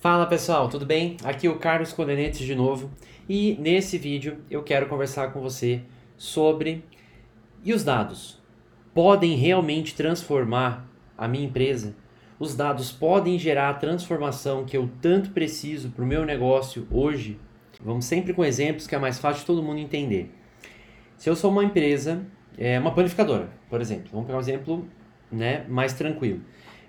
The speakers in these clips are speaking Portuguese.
Fala pessoal, tudo bem? Aqui é o Carlos Colenetes de novo e nesse vídeo eu quero conversar com você sobre e os dados podem realmente transformar a minha empresa? Os dados podem gerar a transformação que eu tanto preciso para o meu negócio hoje? Vamos sempre com exemplos que é mais fácil de todo mundo entender. Se eu sou uma empresa, é uma panificadora, por exemplo, vamos pegar um exemplo né, mais tranquilo.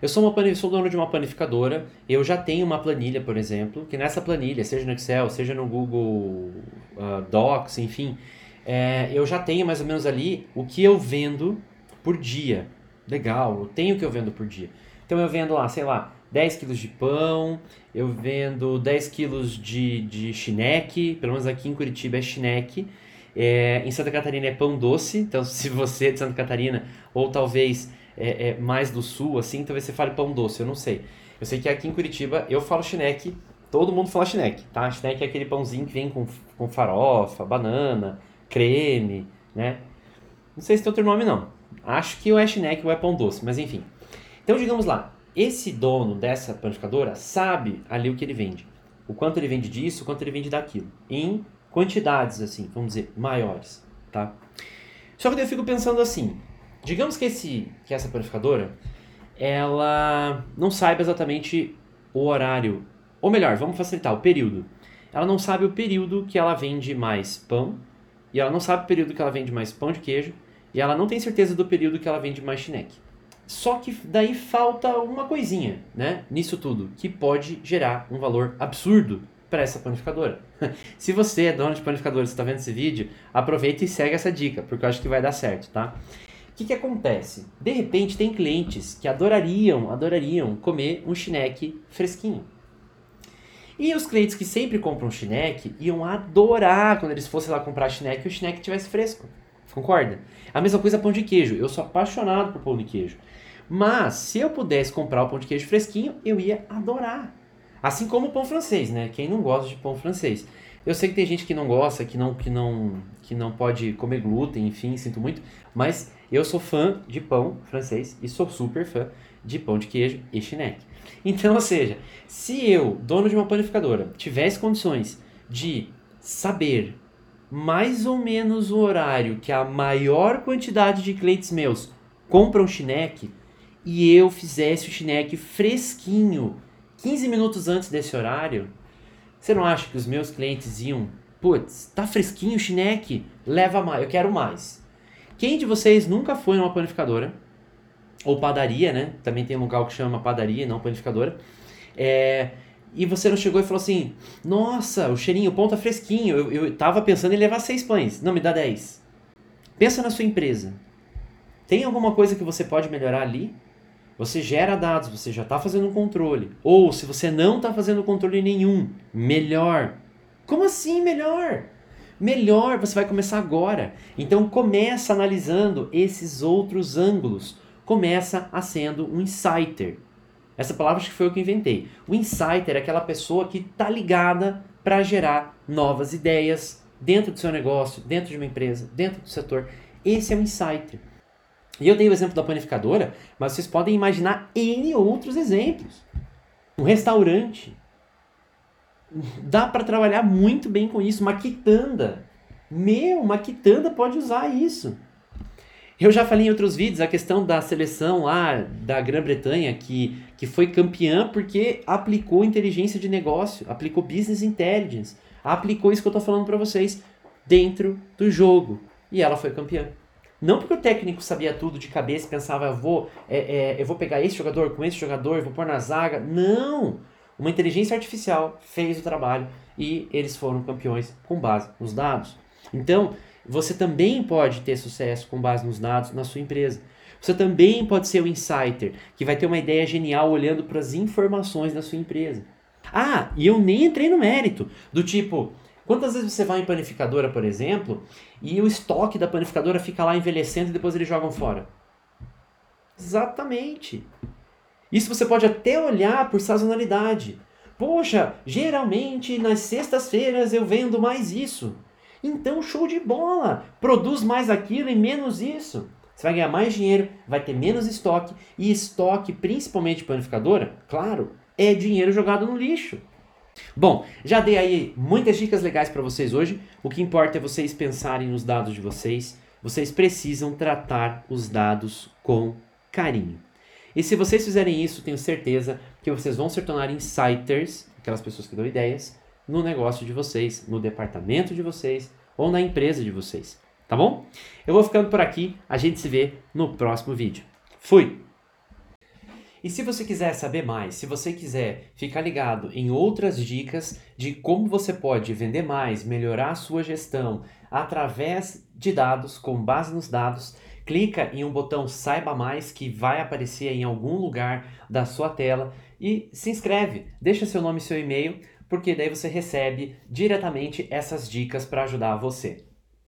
Eu sou, uma, sou dono de uma panificadora, eu já tenho uma planilha, por exemplo, que nessa planilha, seja no Excel, seja no Google uh, Docs, enfim, é, eu já tenho mais ou menos ali o que eu vendo por dia. Legal, eu tenho o que eu vendo por dia. Então eu vendo lá, sei lá, 10 quilos de pão, eu vendo 10 quilos de, de chineque, pelo menos aqui em Curitiba é chineque. É, em Santa Catarina é pão doce, então se você é de Santa Catarina, ou talvez é, é, mais do sul, assim, talvez você fale pão doce, eu não sei. Eu sei que aqui em Curitiba eu falo chineque, todo mundo fala chineque, tá? Chineque é aquele pãozinho que vem com, com farofa, banana, creme, né? Não sei se tem outro nome não. Acho que o é chineque ou é pão doce, mas enfim. Então, digamos lá, esse dono dessa panificadora sabe ali o que ele vende. O quanto ele vende disso, o quanto ele vende daquilo. Em quantidades, assim, vamos dizer, maiores, tá? Só que eu fico pensando assim, Digamos que, esse, que essa panificadora ela não saiba exatamente o horário, ou melhor, vamos facilitar, o período. Ela não sabe o período que ela vende mais pão, e ela não sabe o período que ela vende mais pão de queijo, e ela não tem certeza do período que ela vende mais chineque. Só que daí falta uma coisinha, né, nisso tudo, que pode gerar um valor absurdo para essa panificadora. Se você é dono de panificadora e está vendo esse vídeo, aproveita e segue essa dica, porque eu acho que vai dar certo, tá? O que, que acontece? De repente tem clientes que adorariam, adorariam comer um chineque fresquinho. E os clientes que sempre compram chineque iam adorar quando eles fossem lá comprar chineque e o chineque estivesse fresco. Concorda? A mesma coisa pão de queijo. Eu sou apaixonado por pão de queijo. Mas se eu pudesse comprar o pão de queijo fresquinho, eu ia adorar. Assim como o pão francês, né? Quem não gosta de pão francês? Eu sei que tem gente que não gosta, que não, que não, que não pode comer glúten, enfim, sinto muito, mas eu sou fã de pão francês e sou super fã de pão de queijo e chineque. Então, ou seja, se eu, dono de uma panificadora, tivesse condições de saber mais ou menos o horário que a maior quantidade de clientes meus compram chineque e eu fizesse o chineque fresquinho 15 minutos antes desse horário, você não acha que os meus clientes iam, putz, tá fresquinho o chineque, leva mais, eu quero mais. Quem de vocês nunca foi numa panificadora? Ou padaria, né? Também tem um lugar que chama padaria, não panificadora. É, e você não chegou e falou assim: Nossa, o cheirinho, o pão tá fresquinho. Eu, eu tava pensando em levar seis pães. Não, me dá dez. Pensa na sua empresa. Tem alguma coisa que você pode melhorar ali? Você gera dados, você já está fazendo um controle. Ou se você não está fazendo controle nenhum, melhor. Como assim melhor? melhor você vai começar agora. Então começa analisando esses outros ângulos. Começa a sendo um insider. Essa palavra acho que foi eu que inventei. O insider é aquela pessoa que está ligada para gerar novas ideias dentro do seu negócio, dentro de uma empresa, dentro do setor. Esse é o insider. E eu dei o exemplo da panificadora, mas vocês podem imaginar N outros exemplos. Um restaurante, Dá para trabalhar muito bem com isso. Uma quitanda. Meu, uma quitanda pode usar isso. Eu já falei em outros vídeos a questão da seleção lá da Grã-Bretanha que, que foi campeã porque aplicou inteligência de negócio, aplicou business intelligence, aplicou isso que eu estou falando para vocês dentro do jogo e ela foi campeã. Não porque o técnico sabia tudo de cabeça, pensava eu vou, é, é, eu vou pegar esse jogador com esse jogador, vou pôr na zaga. Não! Uma inteligência artificial fez o trabalho e eles foram campeões com base nos dados. Então, você também pode ter sucesso com base nos dados na sua empresa. Você também pode ser o um insider, que vai ter uma ideia genial olhando para as informações da sua empresa. Ah, e eu nem entrei no mérito, do tipo, quantas vezes você vai em panificadora, por exemplo, e o estoque da panificadora fica lá envelhecendo e depois eles jogam fora? Exatamente. Isso você pode até olhar por sazonalidade. Poxa, geralmente nas sextas-feiras eu vendo mais isso. Então, show de bola! Produz mais aquilo e menos isso. Você vai ganhar mais dinheiro, vai ter menos estoque e estoque, principalmente panificadora, claro, é dinheiro jogado no lixo. Bom, já dei aí muitas dicas legais para vocês hoje. O que importa é vocês pensarem nos dados de vocês. Vocês precisam tratar os dados com carinho. E se vocês fizerem isso, tenho certeza que vocês vão se tornar insiders, aquelas pessoas que dão ideias, no negócio de vocês, no departamento de vocês ou na empresa de vocês. Tá bom? Eu vou ficando por aqui, a gente se vê no próximo vídeo. Fui! E se você quiser saber mais, se você quiser ficar ligado em outras dicas de como você pode vender mais, melhorar a sua gestão através de dados, com base nos dados, clica em um botão Saiba Mais que vai aparecer em algum lugar da sua tela e se inscreve, deixa seu nome e seu e-mail, porque daí você recebe diretamente essas dicas para ajudar você.